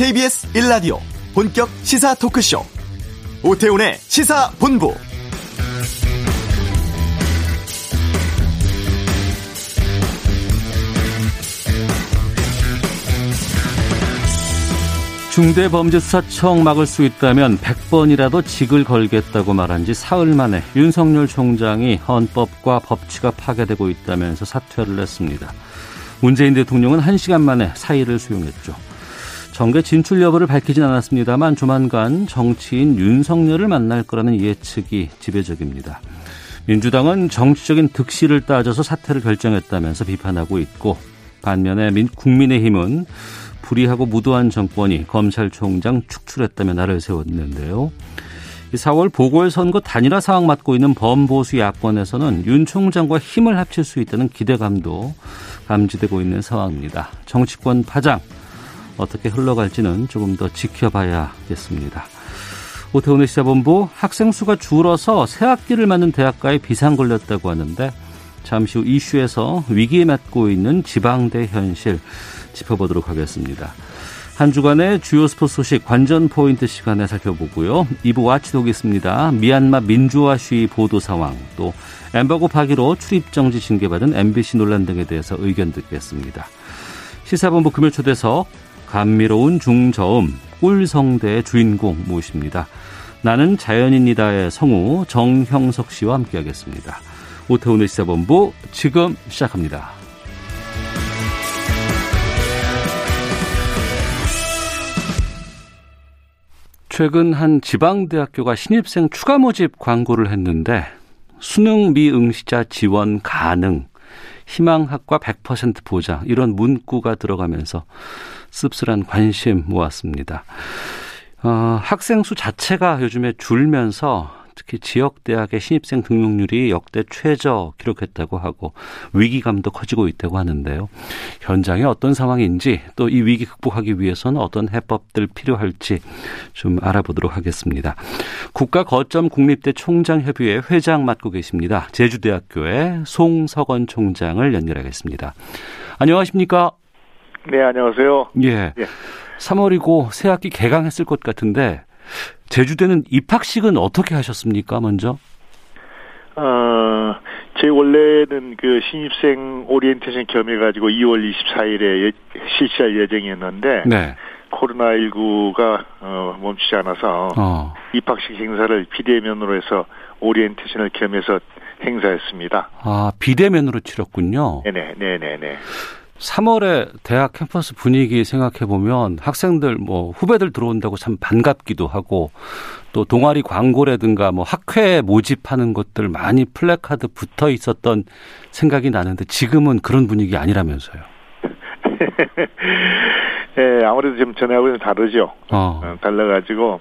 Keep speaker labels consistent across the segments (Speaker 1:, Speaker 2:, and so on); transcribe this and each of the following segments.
Speaker 1: KBS 1라디오 본격 시사 토크쇼 오태훈의 시사본부
Speaker 2: 중대범죄수사청 막을 수 있다면 100번이라도 직을 걸겠다고 말한 지 사흘 만에 윤석열 총장이 헌법과 법치가 파괴되고 있다면서 사퇴를 했습니다. 문재인 대통령은 1시간 만에 사의를 수용했죠. 정계 진출 여부를 밝히진 않았습니다만 조만간 정치인 윤석열을 만날 거라는 예측이 지배적입니다. 민주당은 정치적인 득실을 따져서 사퇴를 결정했다면서 비판하고 있고 반면에 국민의힘은 불의하고 무도한 정권이 검찰총장 축출했다며 나를 세웠는데요. 4월 보궐선거 단일화 상황 맡고 있는 범보수 야권에서는 윤 총장과 힘을 합칠 수 있다는 기대감도 감지되고 있는 상황입니다. 정치권 파장 어떻게 흘러갈지는 조금 더 지켜봐야겠습니다. 오태훈의 시사본부 학생 수가 줄어서 새 학기를 맞는 대학가에 비상 걸렸다고 하는데 잠시 후 이슈에서 위기에 맞고 있는 지방대 현실 짚어보도록 하겠습니다. 한 주간의 주요 스포츠 소식 관전 포인트 시간에 살펴보고요. 2부 와치독 있습니다. 미얀마 민주화 시위 보도 상황, 또 엠버고 파기로 출입 정지 징계받은 MBC 논란 등에 대해서 의견 듣겠습니다. 시사본부 금요 초대석 감미로운 중저음 꿀성대의 주인공 모십니다. 나는 자연인이다의 성우 정형석 씨와 함께하겠습니다. 오태훈의 시사본부 지금 시작합니다. 최근 한 지방대학교가 신입생 추가 모집 광고를 했는데 수능 미응시자 지원 가능, 희망학과 100% 보장 이런 문구가 들어가면서 씁쓸한 관심 모았습니다. 어, 학생 수 자체가 요즘에 줄면서 특히 지역 대학의 신입생 등록률이 역대 최저 기록했다고 하고 위기감도 커지고 있다고 하는데요. 현장에 어떤 상황인지 또 이 위기 극복하기 위해서는 어떤 해법들 필요할지 좀 알아보도록 하겠습니다. 국가 거점 국립대 총장협의회 회장 맡고 계십니다. 제주대학교의 송석원 총장을 연결하겠습니다. 안녕하십니까?
Speaker 3: 네, 안녕하세요.
Speaker 2: 예. 예. 3월이고 새 학기 개강했을 것 같은데 제주대는 입학식은 어떻게 하셨습니까, 먼저?
Speaker 3: 어, 제 원래는 그 신입생 오리엔테이션 겸해가지고 2월 24일에 예, 실시할 예정이었는데, 네. 코로나19가 어, 멈추지 않아서 어. 입학식 행사를 비대면으로 해서 오리엔테이션을 겸해서 행사했습니다.
Speaker 2: 아, 비대면으로 치렀군요.
Speaker 3: 네네, 네네네.
Speaker 2: 3월에 대학 캠퍼스 분위기 생각해 보면 학생들 뭐 후배들 들어온다고 참 반갑기도 하고 또 동아리 광고라든가 뭐 학회 모집하는 것들 많이 플래카드 붙어 있었던 생각이 나는데 지금은 그런 분위기 아니라면서요.
Speaker 3: 예, 아무래도 좀 전에하고는 다르죠. 어. 어 달라가지고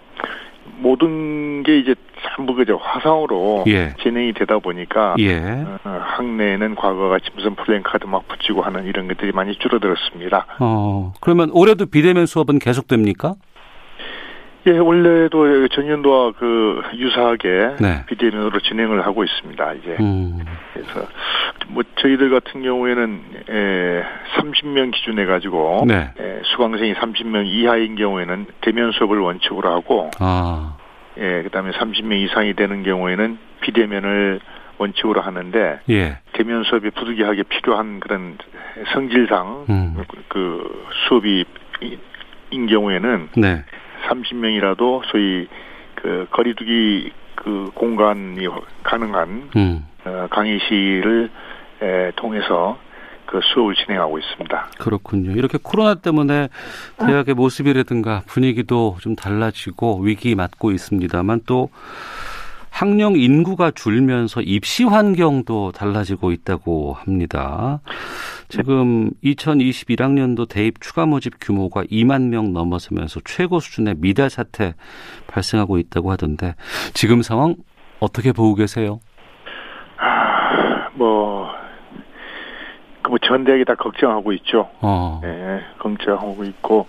Speaker 3: 모든 게 이제 전부 그저 화상으로 예. 진행이 되다 보니까 예. 어, 학내에는 과거 같이 무슨 플랜카드 막 붙이고 하는 이런 것들이 많이 줄어들었습니다.
Speaker 2: 어, 그러면 올해도 비대면 수업은 계속됩니까?
Speaker 3: 예, 원래도 전년도와 그 유사하게 네. 비대면으로 진행을 하고 있습니다. 이제 음. 그래서 뭐 저희들 같은 경우에는 에, 30명 기준해 가지고 네. 에, 수강생이 30명 이하인 경우에는 대면 수업을 원칙으로 하고 아. 예, 그다음에 30명 이상이 되는 경우에는 비대면을 원칙으로 하는데 예. 대면 수업이 부득이하게 필요한 그런 성질상 음. 그 수업이 인 경우에는 네. 30명이라도 소위 그 거리두기 그 공간이 가능한 음. 어, 강의실을 에, 통해서 그 수업을 진행하고 있습니다.
Speaker 2: 그렇군요. 이렇게 코로나 때문에 대학의 모습이라든가 분위기도 좀 달라지고 위기 맞고 있습니다만 또 학령 인구가 줄면서 입시 환경도 달라지고 있다고 합니다. 지금 2021학년도 대입 추가 모집 규모가 2만 명 넘어서면서 최고 수준의 미달 사태 발생하고 있다고 하던데 지금 상황 어떻게 보고 계세요?
Speaker 3: 아, 뭐, 뭐전 대학이 다 걱정하고 있죠. 어. 네, 걱정하고 있고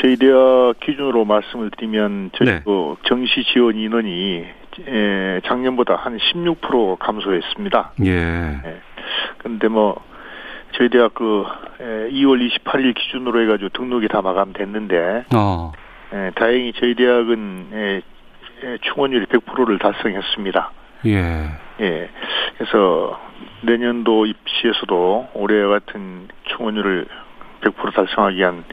Speaker 3: 저희 대학 기준으로 말씀을 드리면 저희 네. 그 정시 지원 인원이 에, 작년보다 한 16% 감소했습니다. 예. 네. 근데 뭐 저희 대학 그 2월 28일 기준으로 해가지고 등록이 다 마감됐는데 어. 예, 다행히 저희 대학은 예, 예, 충원율이 100%를 달성했습니다. 예. 예. 그래서 내년도 입시에서도 올해와 같은 충원율을 100% 달성하기 위한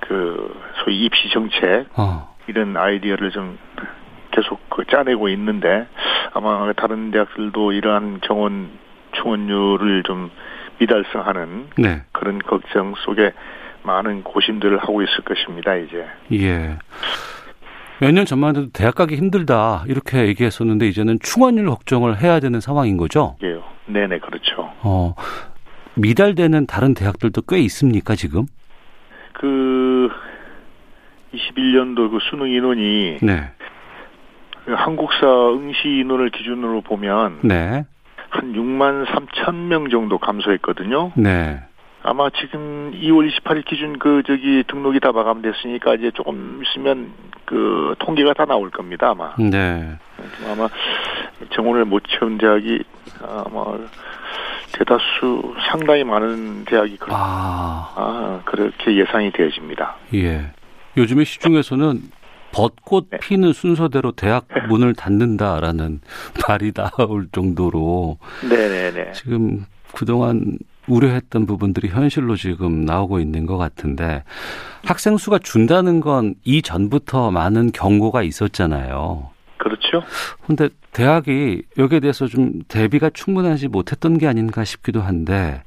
Speaker 3: 그 소위 입시 정책 어. 이런 아이디어를 좀 계속 그 짜내고 있는데 아마 다른 대학들도 이러한 정원 충원율을 좀 미달성하는 네. 그런 걱정 속에 많은 고심들을 하고 있을 것입니다. 이제.
Speaker 2: 예. 몇 년 전만 해도 대학 가기 힘들다 이렇게 얘기했었는데 이제는 충원율 걱정을 해야 되는 상황인 거죠?
Speaker 3: 예, 네네 그렇죠.
Speaker 2: 어 미달되는 다른 대학들도 꽤 있습니까 지금?
Speaker 3: 그 21년도 그 수능 인원이 네. 그 한국사 응시 인원을 기준으로 보면 네. 한 6만 3천 명 정도 감소했거든요. 네. 아마 지금 2월 28일 기준 그 저기 등록이 다 마감됐으니까 이제 조금 있으면 그 통계가 다 나올 겁니다 아마. 네. 아마 정원을 못 채운 대학이 아마 대다수 상당히 많은 대학이 그렇, 아. 아 그렇게 예상이 되어집니다.
Speaker 2: 예. 요즘에 시중에서는 벚꽃 네. 피는 순서대로 대학 문을 닫는다라는 말이 나올 정도로 네네네. 지금 그동안 우려했던 부분들이 현실로 지금 나오고 있는 것 같은데 학생 수가 준다는 건 이전부터 많은 경고가 있었잖아요.
Speaker 3: 그렇죠.
Speaker 2: 근데 대학이 여기에 대해서 좀 대비가 충분하지 못했던 게 아닌가 싶기도 한데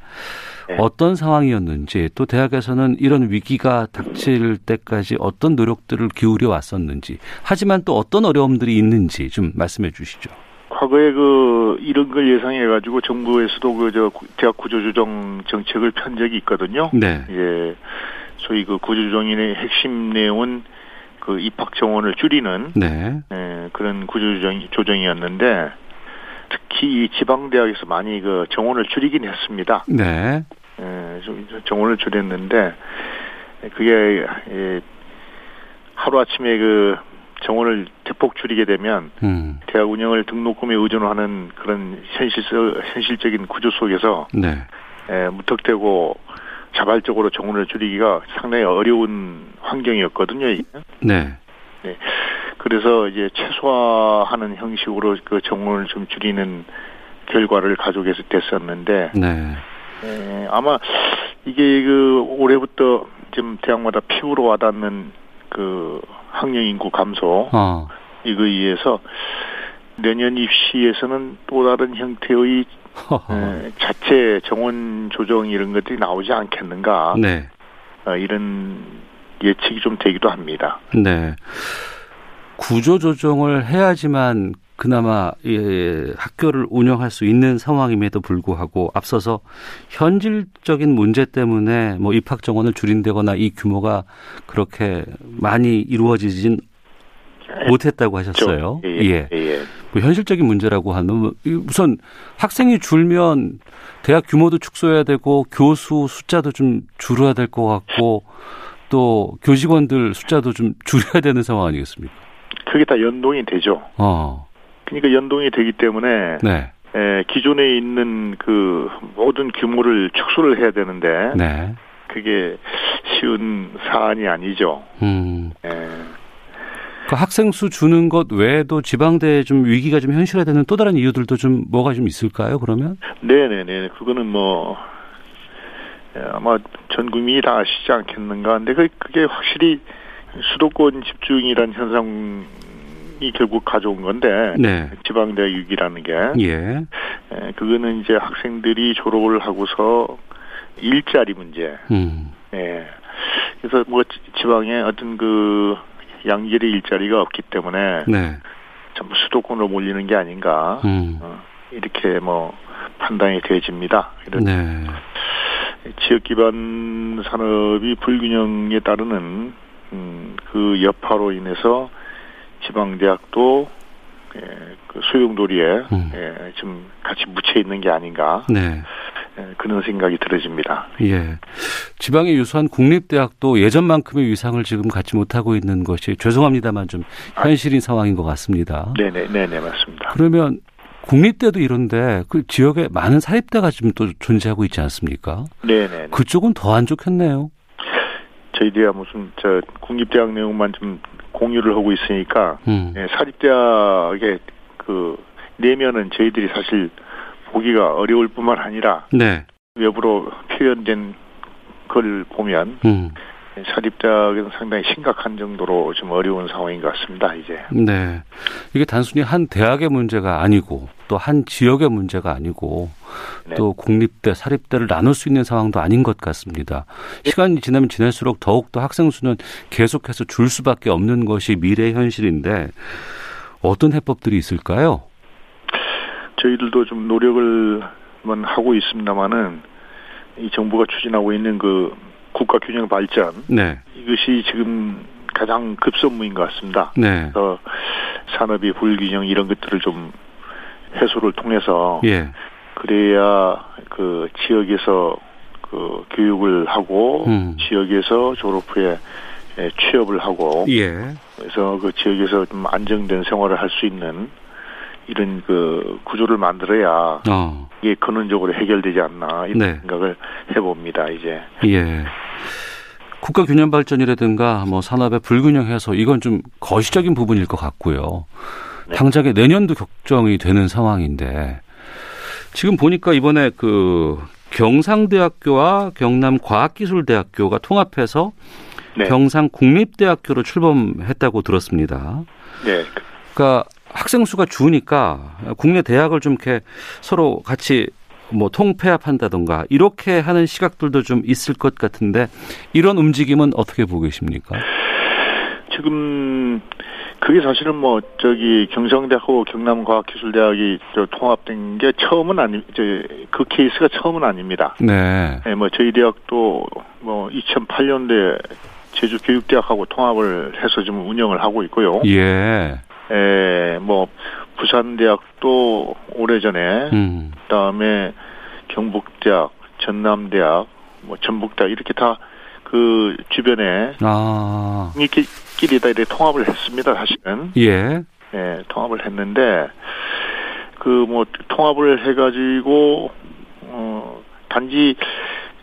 Speaker 2: 네. 어떤 상황이었는지 또 대학에서는 이런 위기가 닥칠 때까지 어떤 노력들을 기울여 왔었는지 하지만 또 어떤 어려움들이 있는지 좀 말씀해 주시죠.
Speaker 3: 과거에 그 이런 걸 예상해 가지고 정부에서도 그 저 대학 구조조정 정책을 편 적이 있거든요. 네. 예. 소위 그 구조조정의 핵심 내용은 그 입학 정원을 줄이는 네. 예, 그런 구조조정 조정이었는데 특히 이 지방 대학에서 많이 그 정원을 줄이긴 했습니다. 네. 예, 좀 정원을 줄였는데 그게 예, 하루 아침에 그 정원을 대폭 줄이게 되면 음. 대학 운영을 등록금에 의존하는 그런 현실 현실적인 구조 속에서 네. 예, 무턱대고 자발적으로 정원을 줄이기가 상당히 어려운 환경이었거든요. 네. 네. 그래서 이제 최소화하는 형식으로 그 정원을 좀 줄이는 결과를 가져오게 됐었는데 네. 에, 아마 이게 그 올해부터 지금 대학마다 피부로 와닿는 그 학령 인구 감소 어. 이거에 의해서 내년 입시에서는 또 다른 형태의 에, 자체 정원 조정 이런 것들이 나오지 않겠는가 네. 어, 이런 예측이 좀 되기도 합니다. 네.
Speaker 2: 구조 조정을 해야지만 그나마 예, 학교를 운영할 수 있는 상황임에도 불구하고 앞서서 현실적인 문제 때문에 뭐 입학 정원을 줄인다거나 이 규모가 그렇게 많이 이루어지진 못했다고 하셨어요. 예, 예. 예. 예. 뭐 현실적인 문제라고 하면 뭐 우선 학생이 줄면 대학 규모도 축소해야 되고 교수 숫자도 좀 줄여야 될 것 같고 또 교직원들 숫자도 좀 줄여야 되는 상황 아니겠습니까?
Speaker 3: 그게 다 연동이 되죠. 어. 그러니까 연동이 되기 때문에 네. 에, 기존에 있는 그 모든 규모를 축소를 해야 되는데 네. 그게 쉬운 사안이 아니죠. 음. 에.
Speaker 2: 그 학생 수 주는 것 외에도 지방대에 좀 위기가 좀 현실화되는 또 다른 이유들도 좀 뭐가 좀 있을까요? 그러면?
Speaker 3: 네네네. 그거는 뭐 아마 전 국민이 다 아시지 않겠는가. 근데 그게 확실히 수도권 집중이란 현상 이 결국 가져온 건데 네. 지방대학 위기라는 게 예. 에, 그거는 이제 학생들이 졸업을 하고서 일자리 문제. 음. 예. 그래서 뭐 지방에 어떤 그 양질의 일자리가 없기 때문에 네. 전부 수도권으로 몰리는 게 아닌가 음. 어, 이렇게 뭐 판단이 되어집니다. 이런 네. 지역 기반 산업이 불균형에 따르는 음, 그 여파로 인해서 지방대학도 예, 그 소용돌이에 음. 예, 좀 같이 묻혀 있는 게 아닌가 네. 예, 그런 생각이 들어집니다.
Speaker 2: 예, 지방에 유수한 국립대학도 예전만큼의 위상을 지금 갖지 못하고 있는 것이 죄송합니다만 좀 현실인 아, 상황인 것 같습니다.
Speaker 3: 네네 네네 맞습니다.
Speaker 2: 그러면 국립대도 이런데 그 지역에 많은 사립대가 지금 또 존재하고 있지 않습니까?
Speaker 3: 네네.
Speaker 2: 그쪽은 더 안 좋겠네요.
Speaker 3: 저희들이야 무슨 저 국립대학 내용만 좀 공유를 하고 있으니까 음. 네, 사립대학의 그 내면은 저희들이 사실 보기가 어려울 뿐만 아니라 네. 외부로 표현된 걸 보면 음. 사립대학은 상당히 심각한 정도로 좀 어려운 상황인 것 같습니다. 이제.
Speaker 2: 네, 이게 단순히 한 대학의 문제가 아니고 또 한 지역의 문제가 아니고 네. 또 국립대, 사립대를 나눌 수 있는 상황도 아닌 것 같습니다. 시간이 지나면 지날수록 더욱 더 학생 수는 계속해서 줄 수밖에 없는 것이 미래 현실인데 어떤 해법들이 있을까요?
Speaker 3: 저희들도 좀 노력을 하고 있습니다만은 이 정부가 추진하고 있는 그 국가 균형 발전 네. 이것이 지금 가장 급선무인 것 같습니다. 네. 그래서 산업의 불균형 이런 것들을 좀 해소를 통해서 예. 그래야 그 지역에서 그 교육을 하고 음. 지역에서 졸업 후에 취업을 하고 예. 그래서 그 지역에서 좀 안정된 생활을 할 수 있는 이런 그 구조를 만들어야 어. 이게 근원적으로 해결되지 않나 이런 네. 생각을 해봅니다 이제.
Speaker 2: 예. 국가 균형 발전이라든가 뭐 산업의 불균형 해서 이건 좀 거시적인 부분일 것 같고요. 네. 당장에 내년도 걱정이 되는 상황인데 지금 보니까 이번에 그 경상대학교와 경남과학기술대학교가 통합해서 네. 경상국립대학교로 출범했다고 들었습니다. 네. 그러니까 학생 수가 주니까 국내 대학을 좀 이렇게 서로 같이 뭐 통폐합한다던가 이렇게 하는 시각들도 좀 있을 것 같은데 이런 움직임은 어떻게 보고 계십니까?
Speaker 3: 지금 그게 사실은 뭐 저기 경상대하고 경남과학기술대학이 통합된 게 처음은 아니 이제 그 케이스가 처음은 아닙니다. 네. 네. 뭐 저희 대학도 뭐 2008년도에 제주교육대학하고 통합을 해서 지금 운영을 하고 있고요. 예. 에, 뭐 부산대학도 오래전에 음. 그다음에 경북대학, 전남대학, 뭐 전북대학 이렇게 다 그 주변에 아. 끼리 다 이렇게 통합을 했습니다. 사실은. 예. 예, 통합을 했는데 그 뭐 통합을 해가지고 어 단지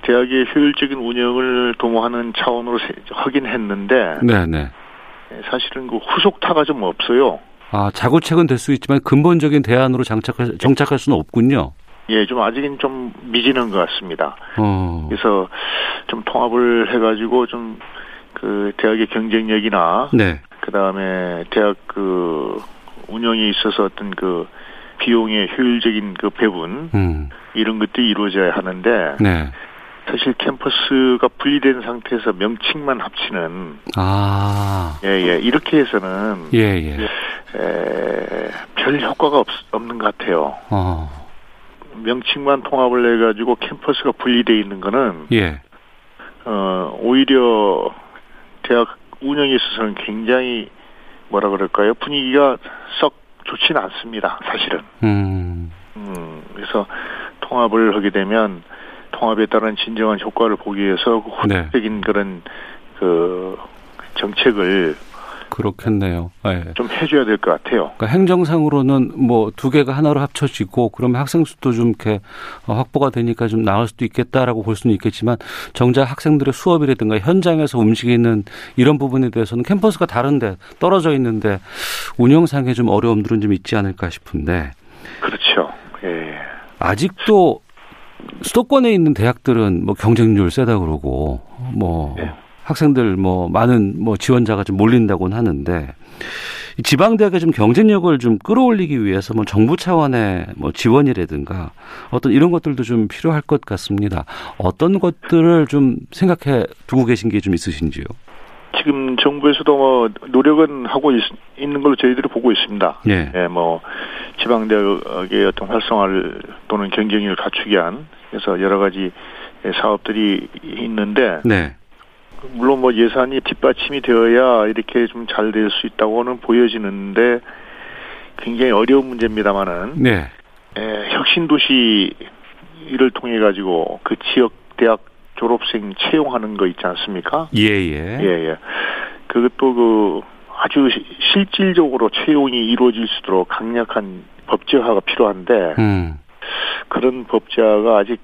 Speaker 3: 대학의 효율적인 운영을 도모하는 차원으로 하긴 했는데. 네네. 사실은 그 후속타가 좀 없어요.
Speaker 2: 아, 자구책은 될 수 있지만 근본적인 대안으로 장착할, 정착할 수는 없군요.
Speaker 3: 예, 좀 아직은 좀 미진한 것 같습니다. 어. 그래서 좀 통합을 해가지고 좀 그 대학의 경쟁력이나 네. 그 다음에 대학 그 운영에 있어서 어떤 그 비용의 효율적인 그 배분 음. 이런 것들이 이루어져야 하는데 네. 사실 캠퍼스가 분리된 상태에서 명칭만 합치는 아 예예 예. 이렇게 해서는 예예 예. 에, 별 효과가 없, 없는 것 같아요. 어. 명칭만 통합을 해 가지고 캠퍼스가 분리돼 있는 거는 예. 어 오히려 대학 운영에 있어서는 굉장히 뭐라 그럴까요 분위기가 썩 좋지는 않습니다 사실은. 음. 음 그래서 통합을 하게 되면 통합에 따른 진정한 효과를 보기 위해서 후적인 네. 그런 그 정책을
Speaker 2: 그렇겠네요. 네.
Speaker 3: 좀 해줘야 될 것 같아요.
Speaker 2: 그러니까 행정상으로는 뭐 두 개가 하나로 합쳐지고 그러면 학생 수도 좀 이렇게 확보가 되니까 좀 나을 수도 있겠다라고 볼 수는 있겠지만 정작 학생들의 수업이라든가 현장에서 움직이는 이런 부분에 대해서는 캠퍼스가 다른데 떨어져 있는데 운영상에 좀 어려움들은 좀 있지 않을까 싶은데.
Speaker 3: 그렇죠. 예.
Speaker 2: 아직도 수도권에 있는 대학들은 뭐 경쟁률 세다 그러고 뭐 네. 학생들 뭐 많은 뭐 지원자가 좀 몰린다고는 하는데 지방 대학의 좀 경쟁력을 좀 끌어올리기 위해서 뭐 정부 차원의 뭐 지원이라든가 어떤 이런 것들도 좀 필요할 것 같습니다. 어떤 것들을 좀 생각해 두고 계신 게 좀 있으신지요?
Speaker 3: 지금 정부에서도 뭐 노력은 하고 있, 는 걸로 저희들이 보고 있습니다. 예. 예, 뭐 지방대학의 어떤 활성화를 또는 경쟁력을 갖추기 위한 그래서 여러 가지 사업들이 있는데 네. 물론 뭐 예산이 뒷받침이 되어야 이렇게 좀 잘 될 수 있다고는 보여지는데 굉장히 어려운 문제입니다만은 네. 예, 혁신 도시를 통해 가지고 그 지역 대학 졸업생 채용하는 거 있지 않습니까?
Speaker 2: 예, 예.
Speaker 3: 예, 예. 그것도 그 아주 실질적으로 채용이 이루어질 수 있도록 강력한 법제화가 필요한데 음. 그런 법제화가 아직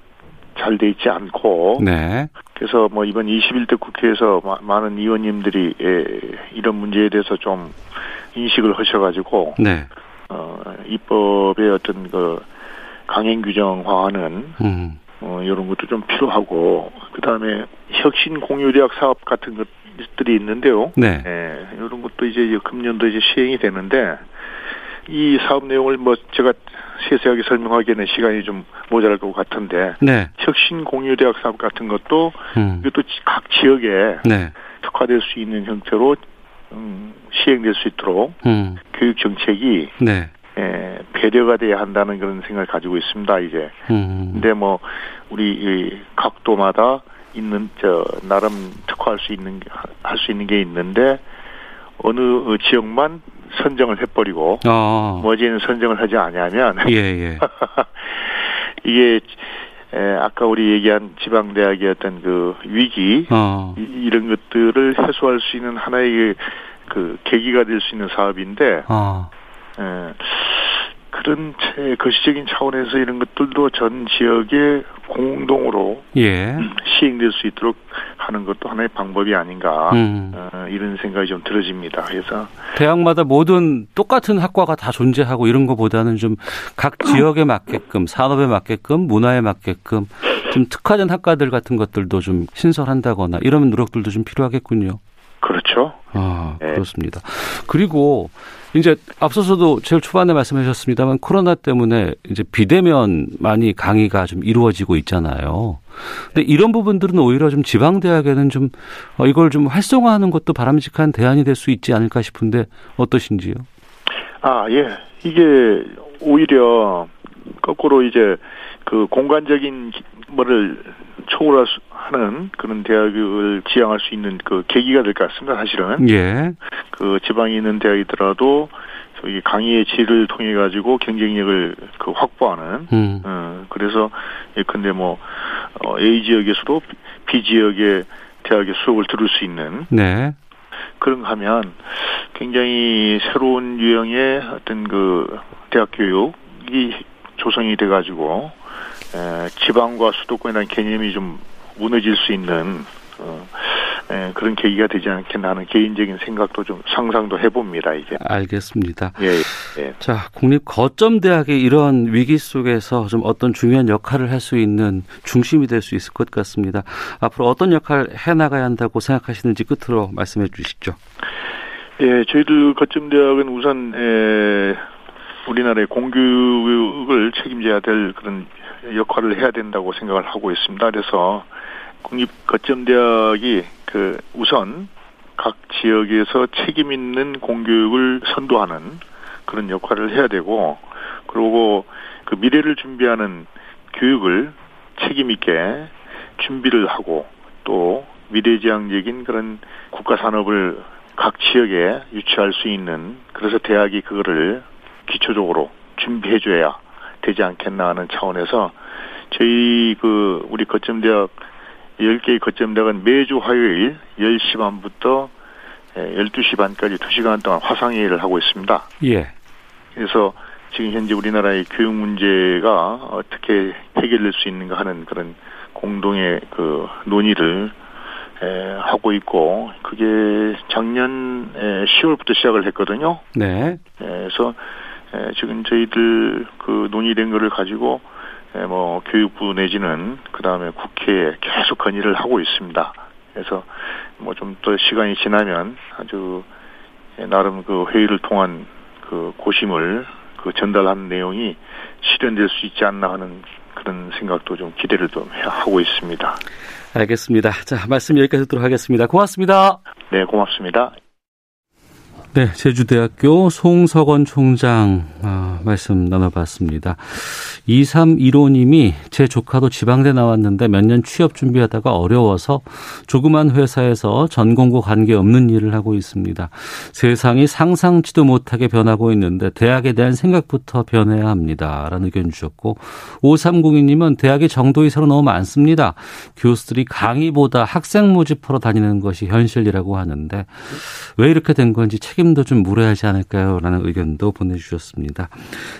Speaker 3: 잘 돼 있지 않고 네. 그래서 뭐 이번 21대 국회에서 마, 많은 의원님들이 예, 이런 문제에 대해서 좀 인식을 하셔가지고 네. 어, 입법의 어떤 그 강행 규정화하는 음. 어, 이런 것도 좀 필요하고 그 다음에 혁신 공유대학 사업 같은 것들이 있는데요. 네. 예, 이런 것도 이제 금년도 이제 시행이 되는데 이 사업 내용을 뭐 제가 세세하게 설명하기에는 시간이 좀 모자랄 것 같은데 네. 혁신 공유 대학 사업 같은 것도 음. 이것도 각 지역에 네. 특화될 수 있는 형태로 음, 시행될 수 있도록 음. 교육 정책이 네. 에, 배려가 돼야 한다는 그런 생각을 가지고 있습니다 이제. 음. 근데 뭐 우리 이 각도마다 있는 저 나름 특화할 수 있는 할 수 있는 게 있는데 어느 지역만 선정을 해버리고 어. 머지는 선정을 하지 않냐면 예, 예. 이게 에, 아까 우리 얘기한 지방대학의 어떤 그 위기 어. 이, 런 것들을 해소할 수 있는 하나의 그 계기가 될 수 있는 사업인데 어. 에, 그런 거시적인 차원에서 이런 것들도 전 지역에 공동으로 예. 시행될 수 있도록 하는 것도 하나의 방법이 아닌가 음. 어, 이런 생각이 좀 들어집니다. 그래서
Speaker 2: 대학마다 모든 똑같은 학과가 다 존재하고 이런 것보다는 좀 각 지역에 맞게끔 산업에 맞게끔 문화에 맞게끔 좀 특화된 학과들 같은 것들도 좀 신설한다거나 이런 노력들도 좀 필요하겠군요.
Speaker 3: 그렇죠.
Speaker 2: 아, 네. 그렇습니다. 그리고 이제 앞서서도 제일 초반에 말씀하셨습니다만 코로나 때문에 이제 비대면 많이 강의가 좀 이루어지고 있잖아요. 근데 이런 부분들은 오히려 좀 지방 대학에는 좀 어, 이걸 좀 활성화하는 것도 바람직한 대안이 될 수 있지 않을까 싶은데 어떠신지요?
Speaker 3: 아, 예. 이게 오히려 거꾸로 이제 그 공간적인 뭐를 초월하는 그런 대학을 지향할 수 있는 그 계기가 될 것 같습니다. 사실은. 예. 그 지방에 있는 대학이더라도 저기 강의의 질을 통해 가지고 경쟁력을 그 확보하는. 음. 어, 그래서 예컨대 뭐 어, A 지역에서도 B 지역의 대학의 수업을 들을 수 있는. 네. 그런 하면 굉장히 새로운 유형의 어떤 그 대학 교육이 조성이 돼가지고 에, 지방과 수도권이라는 개념이 좀 무너질 수 있는 어, 에, 그런 계기가 되지 않겠나 하는 개인적인 생각도 좀 상상도 해봅니다 이제.
Speaker 2: 알겠습니다. 예, 예. 자 국립 거점 대학의 이러한 위기 속에서 좀 어떤 중요한 역할을 할 수 있는 중심이 될 수 있을 것 같습니다. 앞으로 어떤 역할 해 나가야 한다고 생각하시는지 끝으로 말씀해 주시죠.
Speaker 3: 예, 저희들 거점 대학은 우선 에, 우리나라의 공교육을 책임져야 될 그런 역할을 해야 된다고 생각을 하고 있습니다. 그래서 국립 거점 대학이 그 우선 각 지역에서 책임 있는 공교육을 선도하는 그런 역할을 해야 되고 그리고 그 미래를 준비하는 교육을 책임 있게 준비를 하고 또 미래지향적인 그런 국가 산업을 각 지역에 유치할 수 있는 그래서 대학이 그거를 기초적으로 준비해줘야 되지 않겠나 하는 차원에서 저희 그 우리 거점 대학 10개의 거점 대학은 매주 화요일 10시 반부터 12시 반까지 2시간 동안 화상회의를 하고 있습니다. 예. 그래서 지금 현재 우리나라의 교육 문제가 어떻게 해결될 수 있는가 하는 그런 공동의 그 논의를 에, 하고 있고 그게 작년 에, 10월부터 시작을 했거든요. 네. 에, 그래서 에, 지금 저희들 그 논의된 거를 가지고 에, 뭐 교육부 내지는 그 다음에 국회에 계속 건의를 하고 있습니다. 그래서 뭐 좀 더 시간이 지나면 아주 나름 그 회의를 통한 그 고심을 그 전달한 내용이 실현될 수 있지 않나 하는 그런 생각도 좀 기대를 좀 하고 있습니다.
Speaker 2: 알겠습니다. 자, 말씀 여기까지 듣도록 하겠습니다. 고맙습니다.
Speaker 3: 네, 고맙습니다.
Speaker 2: 네, 제주대학교 송석원 총장 아, 말씀 나눠봤습니다. 2315님이 제 조카도 지방대 나왔는데 몇 년 취업 준비하다가 어려워서 조그만 회사에서 전공과 관계없는 일을 하고 있습니다. 세상이 상상치도 못하게 변하고 있는데 대학에 대한 생각부터 변해야 합니다. 라는 의견 주셨고 5302님은 대학의 정도 이사로 너무 많습니다. 교수들이 강의보다 학생 모집하러 다니는 것이 현실이라고 하는데 왜 이렇게 된 건지 책 임도 좀 물어야 하지 않을까요? 라는 의견도 보내주셨습니다.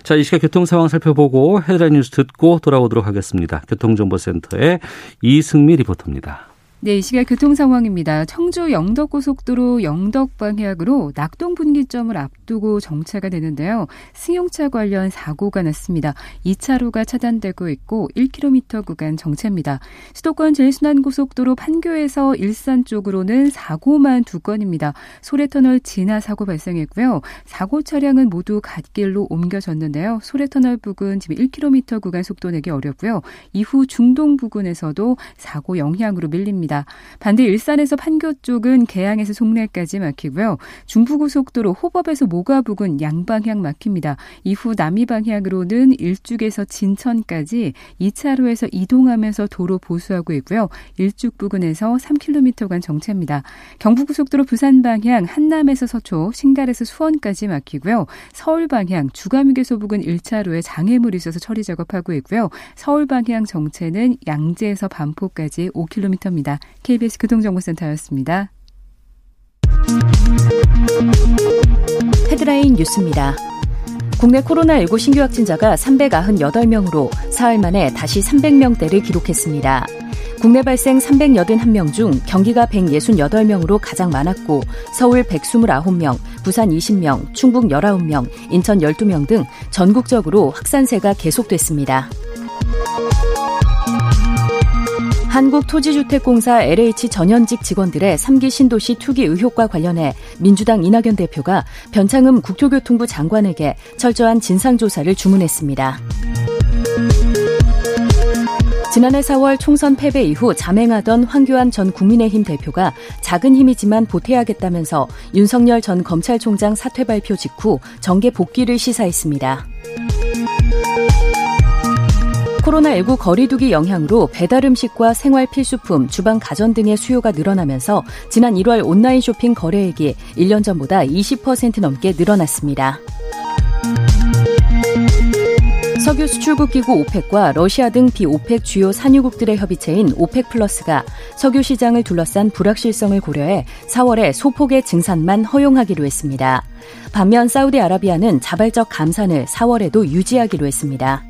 Speaker 2: 자, 이 시각 교통 상황 살펴보고 헤드라인 뉴스 듣고 돌아오도록 하겠습니다. 교통정보센터의 이승미 리포터입니다.
Speaker 4: 네, 이 시각 교통 상황입니다. 청주 영덕고속도로 영덕 방향으로 낙동 분기점을 앞두고 정체가 되는데요. 승용차 관련 사고가 났습니다. 2차로가 차단되고 있고 1km 구간 정체입니다. 수도권 제일순환고속도로 판교에서 일산 쪽으로는 사고만 두 건입니다. 소래터널 진화 사고 발생했고요. 사고 차량은 모두 갓길로 옮겨졌는데요. 소래터널 부근 지금 1km 구간 속도 내기 어렵고요. 이후 중동 부근에서도 사고 영향으로 밀립니다. 있습니다. 반대 일산에서 판교 쪽은 개항에서 송내까지 막히고요. 중부고속도로 호법에서 모가 부근 양방향 막힙니다. 이후 남이 방향으로는 일죽에서 진천까지 2차로에서 이동하면서 도로 보수하고 있고요. 일죽 부근에서 3km간 정체입니다. 경부고속도로 부산 방향 한남에서 서초, 신갈에서 수원까지 막히고요. 서울 방향 주감휴게소 부근 1차로에 장애물이 있어서 처리 작업하고 있고요. 서울 방향 정체는 양재에서 반포까지 5km입니다. KBS 교통정보센터였습니다.
Speaker 5: 헤드라인 뉴스입니다. 국내 코로나19 신규 확진자가 398명으로 사흘 만에 다시 300명대를 기록했습니다. 국내 발생 381명 중 경기가 168명으로 가장 많았고 서울 129명, 부산 20명, 충북 19명, 인천 12명 등 전국적으로 확산세가 계속됐습니다. 한국토지주택공사 LH 전현직 직원들의 3기 신도시 투기 의혹과 관련해 민주당 이낙연 대표가 변창흠 국토교통부 장관에게 철저한 진상조사를 주문했습니다. 지난해 4월 총선 패배 이후 자맹하던 황교안 전 국민의힘 대표가 작은 힘이지만 보태야겠다면서 윤석열 전 검찰총장 사퇴 발표 직후 정계 복귀를 시사했습니다. 코로나19 거리두기 영향으로 배달 음식과 생활 필수품, 주방 가전 등의 수요가 늘어나면서 지난 1월 온라인 쇼핑 거래액이 1년 전보다 20% 넘게 늘어났습니다. 석유 수출국 기구 오펙과 러시아 등 비오펙 주요 산유국들의 협의체인 오펙 플러스가 석유 시장을 둘러싼 불확실성을 고려해 4월에 소폭의 증산만 허용하기로 했습니다. 반면 사우디아라비아는 자발적 감산을 4월에도 유지하기로 했습니다.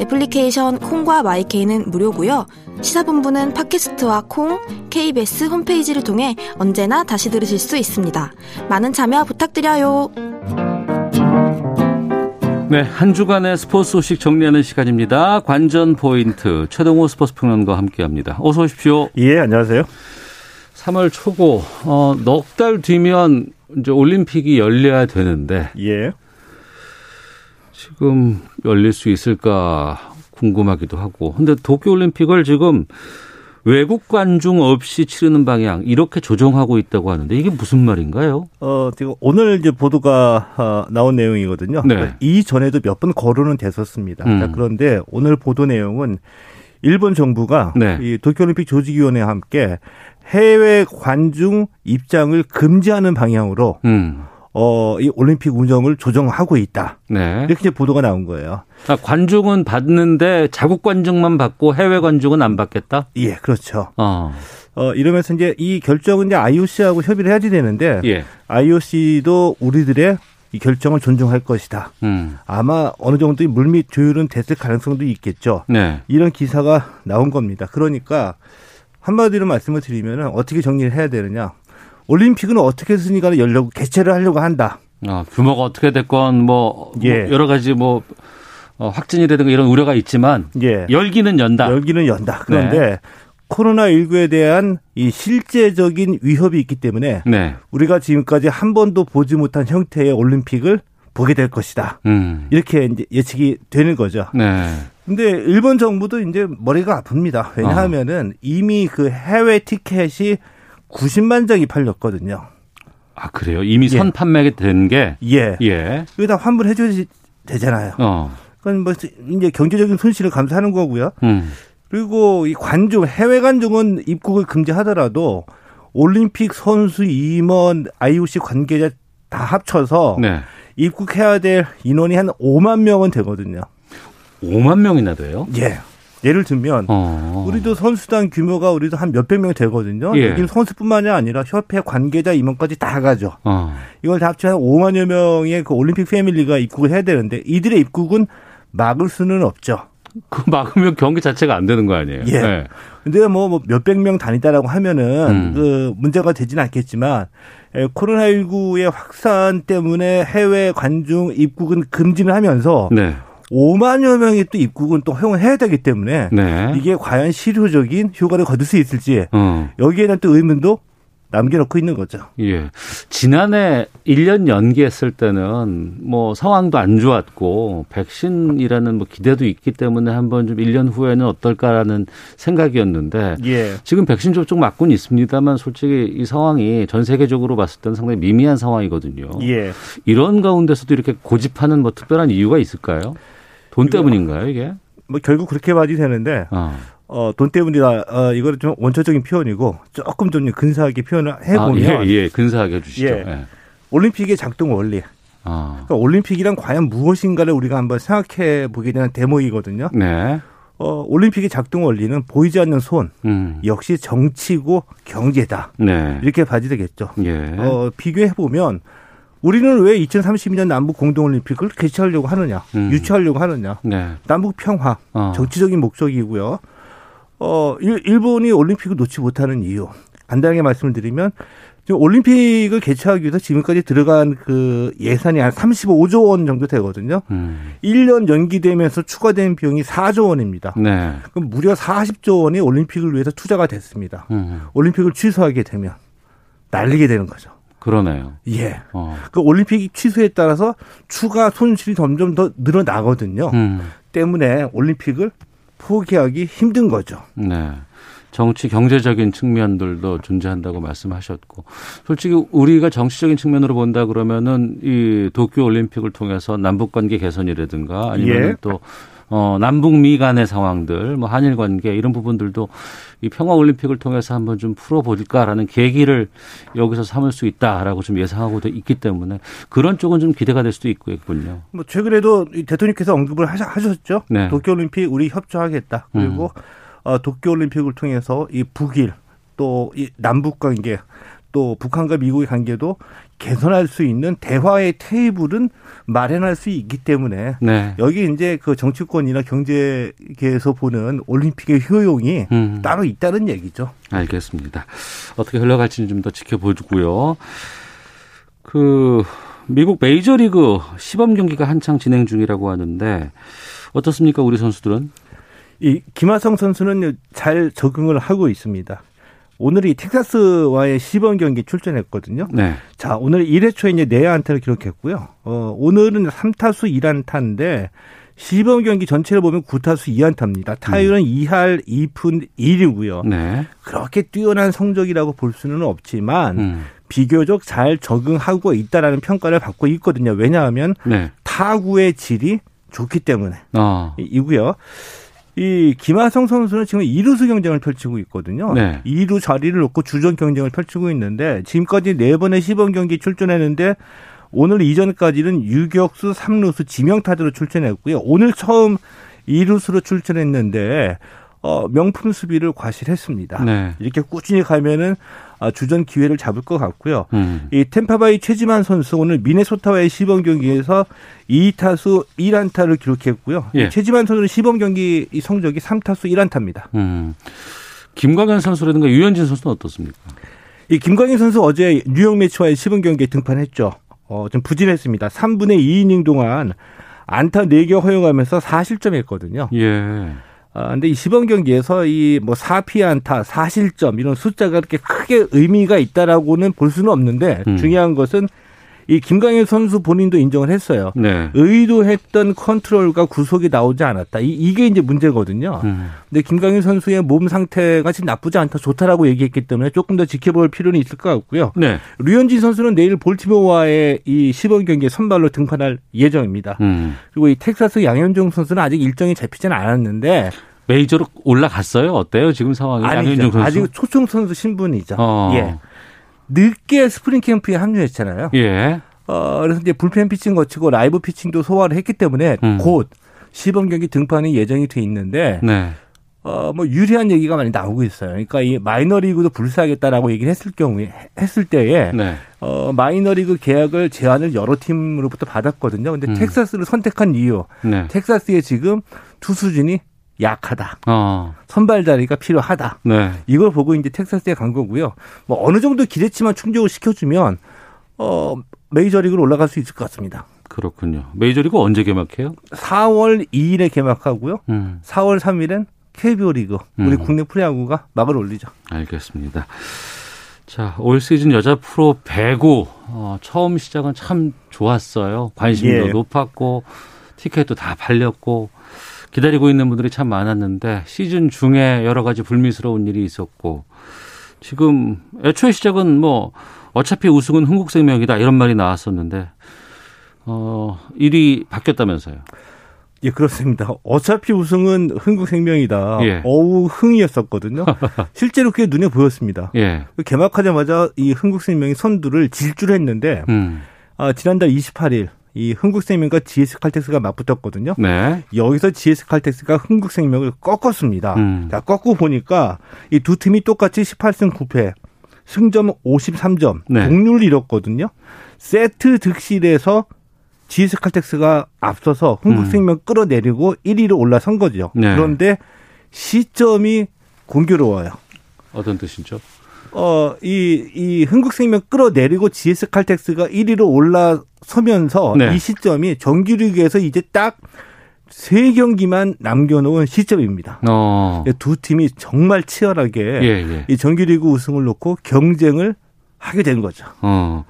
Speaker 6: 애플리케이션 콩과 마이케이는 무료고요. 시사본부는 팟캐스트와 콩, KBS 홈페이지를 통해 언제나 다시 들으실 수 있습니다. 많은 참여 부탁드려요.
Speaker 2: 네, 한 주간의 스포츠 소식 정리하는 시간입니다. 관전 포인트 최동호 스포츠 평론가와 함께합니다. 어서 오십시오.
Speaker 7: 예, 안녕하세요.
Speaker 2: 3월 초고 어, 넉 달 뒤면 이제 올림픽이 열려야 되는데
Speaker 7: 예.
Speaker 2: 지금 열릴 수 있을까 궁금하기도 하고. 근데 도쿄올림픽을 지금 외국 관중 없이 치르는 방향 이렇게 조정하고 있다고 하는데 이게 무슨 말인가요?
Speaker 7: 어 지금 오늘 이제 보도가 어, 나온 내용이거든요. 네. 그러니까 이 전에도 몇 번 거론은 됐었습니다. 음. 그런데 오늘 보도 내용은 일본 정부가 네. 이 도쿄올림픽 조직위원회와 함께 해외 관중 입장을 금지하는 방향으로 음. 어, 이 올림픽 운영을 조정하고 있다. 네. 이렇게 보도가 나온 거예요.
Speaker 2: 아, 관중은 받는데 자국 관중만 받고 해외 관중은 안 받겠다?
Speaker 7: 예, 그렇죠. 어. 어, 이러면서 이제 이 결정은 이제 IOC하고 협의를 해야지 되는데 예. IOC도 우리들의 이 결정을 존중할 것이다. 음. 아마 어느 정도의 물밑 조율은 됐을 가능성도 있겠죠. 네. 이런 기사가 나온 겁니다. 그러니까 한마디로 말씀을 드리면 어떻게 정리를 해야 되느냐. 올림픽은 어떻게 해서니까 열려고 개최를 하려고 한다.
Speaker 2: 아, 규모가 어떻게 됐건 뭐, 뭐 예. 뭐 여러 가지 뭐 어, 확진이라든가 이런 우려가 있지만 예. 열기는 연다.
Speaker 7: 열기는 연다. 그런데 네. 코로나19에 대한 이 실제적인 위협이 있기 때문에 네. 우리가 지금까지 한 번도 보지 못한 형태의 올림픽을 보게 될 것이다. 음. 이렇게 이제 예측이 되는 거죠. 네. 근데 일본 정부도 이제 머리가 아픕니다. 왜냐하면은 어. 이미 그 해외 티켓이 90만 장이 팔렸거든요.
Speaker 2: 아, 그래요? 이미 예. 선 판매가 된 게?
Speaker 7: 예. 예. 여기다 환불해 줘야 되잖아요. 어. 그건 뭐 이제 경제적인 손실을 감수하는 거고요. 음. 그리고 이 관중, 해외 관중은 입국을 금지하더라도 올림픽 선수 임원, IOC 관계자 다 합쳐서 네. 입국해야 될 인원이 한 5만 명은 되거든요.
Speaker 2: 5만 명이나 돼요?
Speaker 7: 예. 예를 들면 어. 우리도 선수단 규모가 우리도 한 몇백 명 되거든요. 예. 여기 선수뿐만이 아니라 협회 관계자 임원까지 다 가죠. 어. 이걸 다 합치면 5만여 명의 그 올림픽 패밀리가 입국을 해야 되는데 이들의 입국은 막을 수는 없죠.
Speaker 2: 그 막으면 경기 자체가 안 되는 거 아니에요?
Speaker 7: 예. 네. 근데 뭐, 뭐 몇백 명 다니다라고 하면은 음. 그 문제가 되지는 않겠지만 코로나19의 확산 때문에 해외 관중 입국은 금지를 하면서 네. 5만여 명이 또 입국은 또 허용을 해야 되기 때문에 네. 이게 과연 실효적인 효과를 거둘 수 있을지 어. 여기에는 또 의문도 남겨놓고 있는 거죠.
Speaker 2: 예. 지난해 1년 연기했을 때는 뭐 상황도 안 좋았고 백신이라는 뭐 기대도 있기 때문에 한번 좀 1년 후에는 어떨까라는 생각이었는데 예. 지금 백신 접종 맞고는 있습니다만 솔직히 이 상황이 전 세계적으로 봤을 때는 상당히 미미한 상황이거든요. 예. 이런 가운데서도 이렇게 고집하는 뭐 특별한 이유가 있을까요? 돈 때문인가요, 이게?
Speaker 7: 뭐 결국 그렇게 봐도 되는데 어. 어, 돈 때문이다. 어, 이거는 좀 원초적인 표현이고 조금 좀 근사하게 표현을 해보면.
Speaker 2: 아, 예, 예, 근사하게 해주시죠. 예. 예.
Speaker 7: 올림픽의 작동 원리. 아. 그러니까 올림픽이란 과연 무엇인가를 우리가 한번 생각해 보게 되는 대목이거든요. 네. 어, 올림픽의 작동 원리는 보이지 않는 손, 음. 역시 정치고 경제다. 네. 이렇게 봐야 되겠죠. 예. 어, 비교해 보면 우리는 왜 2032년 남북 공동올림픽을 개최하려고 하느냐, 음. 유치하려고 하느냐. 네. 남북 평화, 어. 정치적인 목적이고요. 어, 일 본이 올림픽을 놓지 못하는 이유. 간단하게 말씀을 드리면 지금 올림픽을 개최하기 위해서 지금까지 들어간 그 예산이 한 35조 원 정도 되거든요. 음. 1년 연기되면서 추가된 비용이 4조 원입니다. 네. 그럼 무려 40조 원이 올림픽을 위해서 투자가 됐습니다. 음. 올림픽을 취소하게 되면 날리게 되는 거죠.
Speaker 2: 그러네요.
Speaker 7: 예. 어. 그 올림픽 취소에 따라서 추가 손실이 점점 더 늘어나거든요. 음. 때문에 올림픽을 포기하기 힘든 거죠.
Speaker 2: 네. 정치 경제적인 측면들도 존재한다고 말씀하셨고 솔직히 우리가 정치적인 측면으로 본다 그러면은 이 도쿄 올림픽을 통해서 남북 관계 개선이라든가 아니면 예. 또 어, 남북미 간의 상황들, 뭐 한일 관계 이런 부분들도 이 평화 올림픽을 통해서 한번 좀 풀어볼까라는 계기를 여기서 삼을 수 있다라고 좀 예상하고도 있기 때문에 그런 쪽은 좀 기대가 될 수도 있겠군요.
Speaker 7: 뭐 최근에도 대통령께서 언급을 하셨죠. 네. 도쿄 올림픽 우리 협조하겠다. 그리고 음. 어, 도쿄 올림픽을 통해서 이 북일 또 이 남북 관계 또 북한과 미국의 관계도 개선할 수 있는 대화의 테이블은 마련할 수 있기 때문에 네. 여기 이제 그 정치권이나 경제계에서 보는 올림픽의 효용이 음. 따로 있다는 얘기죠.
Speaker 2: 알겠습니다. 어떻게 흘러갈지는 좀 더 지켜보고요. 그 미국 메이저리그 시범 경기가 한창 진행 중이라고 하는데 어떻습니까, 우리 선수들은?
Speaker 7: 이 김하성 선수는 잘 적응을 하고 있습니다. 오늘이 텍사스와의 시범 경기 출전했거든요. 네. 자, 오늘 1회 초에 이제 내야 안타를 기록했고요. 어, 오늘은 3타수 1안타인데 시범 경기 전체를 보면 9타수 2안타입니다. 타율은 음. 2할 2푼 1이고요. 네. 그렇게 뛰어난 성적이라고 볼 수는 없지만 음. 비교적 잘 적응하고 있다라는 평가를 받고 있거든요. 왜냐하면 네. 타구의 질이 좋기 때문에 어. 이고요. 이 김하성 선수는 지금 2루수 경쟁을 펼치고 있거든요. 네. 2루 자리를 놓고 주전 경쟁을 펼치고 있는데 지금까지 네 번의 시범 경기 출전했는데 오늘 이전까지는 유격수, 3루수 지명타자로 출전했고요. 오늘 처음 2루수로 출전했는데 어, 명품 수비를 과실했습니다. 네. 이렇게 꾸준히 가면은 아, 주전 기회를 잡을 것 같고요. 음. 이 템파바이 최지만 선수 오늘 미네소타와의 시범 경기에서 2타수 1안타를 기록했고요. 예. 최지만 선수는 시범 경기 이 성적이 3타수 1안타입니다. 음.
Speaker 2: 김광현 선수라든가 유현진 선수는 어떻습니까?
Speaker 7: 이 김광현 선수 어제 뉴욕 매치와의 시범 경기에 등판했죠. 어, 좀 부진했습니다. 3분의 2이닝 동안 안타 4개 허용하면서 4실점 했거든요. 예. 아, 근데 이 시범 경기에서 이뭐 4피 안타, 4실점 이런 숫자가 그렇게 크게 의미가 있다라고는 볼 수는 없는데 음. 중요한 것은 이 김강현 선수 본인도 인정을 했어요. 네. 의도했던 컨트롤과 구속이 나오지 않았다. 이, 이게 이제 문제거든요. 음. 근데 김강현 선수의 몸 상태가 지금 나쁘지 않다, 좋다라고 얘기했기 때문에 조금 더 지켜볼 필요는 있을 것 같고요. 네. 류현진 선수는 내일 볼티모어와의 이 시범 경기에 선발로 등판할 예정입니다. 음. 그리고 이 텍사스 양현종 선수는 아직 일정이 잡히지는 않았는데
Speaker 2: 메이저로 올라갔어요? 어때요? 지금 상황이
Speaker 7: 양현종 선수 아직 초청 선수 신분이죠. 어. 예. 늦게 스프링 캠프에 합류했잖아요. 예. 어, 그래서 이제 불펜 피칭 거치고 라이브 피칭도 소화를 했기 때문에 음. 곧 시범 경기 등판이 예정이 돼 있는데 네. 어, 뭐 유리한 얘기가 많이 나오고 있어요. 그러니까 이 마이너리그도 불사하겠다라고 얘기를 했을 경우에 했을 때에 네. 어, 마이너리그 계약을 제안을 여러 팀으로부터 받았거든요. 근데 음. 텍사스를 선택한 이유. 네. 텍사스에 지금 투수진이 약하다. 어. 선발 자리가 필요하다. 네. 이걸 보고 이제 텍사스에 간 거고요. 뭐 어느 정도 기대치만 충족을 시켜주면 어 메이저리그로 올라갈 수 있을 것 같습니다.
Speaker 2: 그렇군요. 메이저리그 언제 개막해요?
Speaker 7: 4월 2일에 개막하고요. 음. 4월 3일엔 KBO 리그 우리 음. 국내 프로야구가 막을 올리죠.
Speaker 2: 알겠습니다. 자, 올 시즌 여자 프로 배구 어, 처음 시작은 참 좋았어요. 관심도 예. 높았고 티켓도 다 팔렸고 기다리고 있는 분들이 참 많았는데 시즌 중에 여러 가지 불미스러운 일이 있었고 지금 애초에 시작은 뭐 어차피 우승은 흥국생명이다 이런 말이 나왔었는데 어 일이 바뀌었다면서요.
Speaker 7: 예, 그렇습니다. 어차피 우승은 흥국생명이다. 예. 어우 흥이었었거든요. 실제로 그게 눈에 보였습니다. 예. 개막하자마자 이 흥국생명이 선두를 질주를 했는데 음. 아, 지난달 28일 이 흥국생명과 GS칼텍스가 맞붙었거든요. 네. 여기서 GS칼텍스가 흥국생명을 꺾었습니다. 음. 자, 꺾고 보니까 이 두 팀이 똑같이 18승 9패, 승점 53점, 네. 동률을 이뤘거든요. 세트 득실에서 GS칼텍스가 앞서서 흥국생명 음. 끌어내리고 1위로 올라선 거죠. 네. 그런데 시점이 공교로워요.
Speaker 2: 어떤 뜻이죠?
Speaker 7: 어, 이, 이 흥국생명 끌어내리고 GS칼텍스가 1위로 올라서면서 네. 이 시점이 정규리그에서 이제 딱 세 경기만 남겨놓은 시점입니다. 어. 두 팀이 정말 치열하게 예, 예. 이 정규리그 우승을 놓고 경쟁을 하게 된 거죠. 어.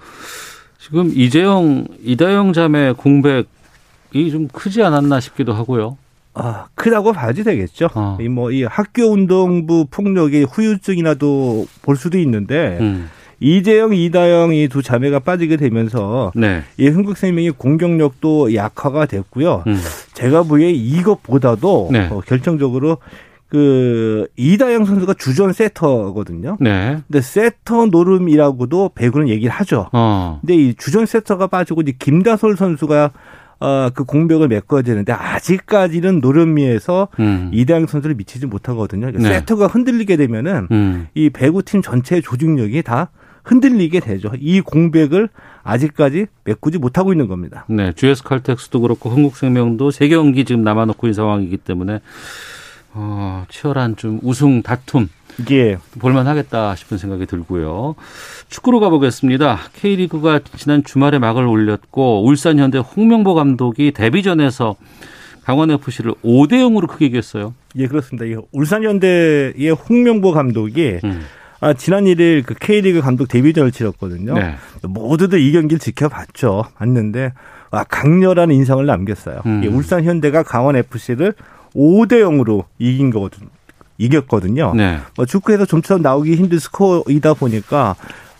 Speaker 2: 지금 이재영, 이다영 자매 공백이 좀 크지 않았나 싶기도 하고요.
Speaker 7: 아, 크다고 봐야지 되겠죠. 어. 이 뭐, 이 학교 운동부 폭력의 후유증이라도 볼 수도 있는데, 음. 이재영, 이다영 이 두 자매가 빠지게 되면서, 네. 이 흥국생명의 공격력도 약화가 됐고요. 음. 제가 보기에 이것보다도 네. 어, 결정적으로 그 이다영 선수가 주전 세터거든요. 네. 근데 세터 노름이라고도 배구는 얘기를 하죠. 어. 근데 이 주전 세터가 빠지고 이제 김다솔 선수가 어, 그 공백을 메꿔야 되는데 아직까지는 노련미에서 음. 이대양 선수를 미치지 못하거든요. 네. 세트가 흔들리게 되면은 음. 이 배구팀 전체의 조직력이 다 흔들리게 되죠. 이 공백을 아직까지 메꾸지 못하고 있는 겁니다.
Speaker 2: 네, GS 칼텍스도 그렇고 한국생명도 세 경기 지금 남아놓고 있는 상황이기 때문에 어, 치열한 좀 우승 다툼 예. 볼만하겠다 싶은 생각이 들고요. 축구로 가보겠습니다. K리그가 지난 주말에 막을 올렸고 울산 현대 홍명보 감독이 데뷔전에서 강원 FC를 5대 0으로 크게 이겼어요.
Speaker 7: 예, 그렇습니다. 울산 현대의 홍명보 감독이 음. 아, 지난 1일 그 K리그 감독 데뷔전을 치렀거든요. 네. 모두들 이 경기를 지켜봤죠. 봤는데 아, 강렬한 인상을 남겼어요. 음. 울산 현대가 강원 FC를 5대 0으로 이긴 거거든요. 이겼거든요. 네. 뭐 축구에서 좀처럼 나오기 힘든 스코어이다 보니까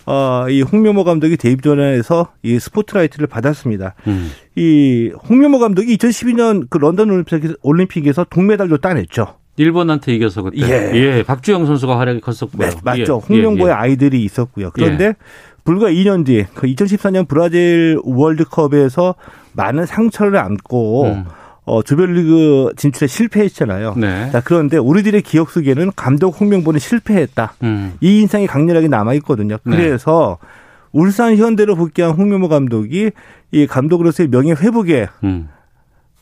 Speaker 7: 어, 이 홍명보 감독이 데뷔전에서 이 스포트라이트를 받았습니다. 음. 이 홍명보 감독이 2012년 그 런던 올림픽에서 동메달도 따냈죠.
Speaker 2: 일본한테 이겨서 그때. 예. 예. 박주영 선수가 활약이 컸었고요. 네,
Speaker 7: 맞죠. 예. 홍명보의 예. 아이들이 있었고요. 그런데 예. 불과 2년 뒤, 그 2014년 브라질 월드컵에서 많은 상처를 안고 음. 어, 조별리그 진출에 실패했잖아요. 네. 자, 그런데 우리들의 기억 속에는 감독 홍명보는 실패했다. 음. 이 인상이 강렬하게 남아 있거든요. 네. 그래서 네. 울산 현대로 복귀한 홍명보 감독이 이 감독으로서의 명예 회복에 음.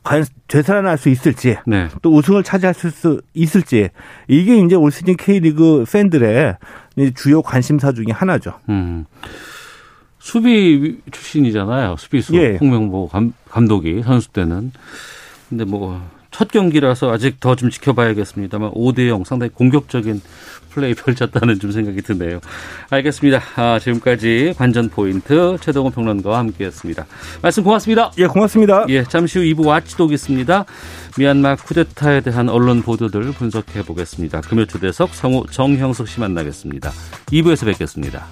Speaker 7: 과연 되살아날 수 있을지 네. 또 우승을 차지할 수 있을지 이게 이제 올 시즌 K리그 팬들의 주요 관심사 중의 하나죠. 음.
Speaker 2: 수비 출신이잖아요. 수비수 예. 홍명보 감, 감독이 선수 때는. 근데 뭐 첫 경기라서 아직 더 좀 지켜봐야겠습니다만 5대 0 상당히 공격적인 플레이 펼쳤다는 좀 생각이 드네요. 알겠습니다. 아, 지금까지 관전 포인트 최동원 평론가와 함께했습니다. 말씀 고맙습니다.
Speaker 7: 예, 고맙습니다.
Speaker 2: 예, 잠시 후 2부 와치독 있습니다. 미얀마 쿠데타에 대한 언론 보도들 분석해 보겠습니다. 금요 초대석 성우 정형석 씨 만나겠습니다. 2부에서 뵙겠습니다.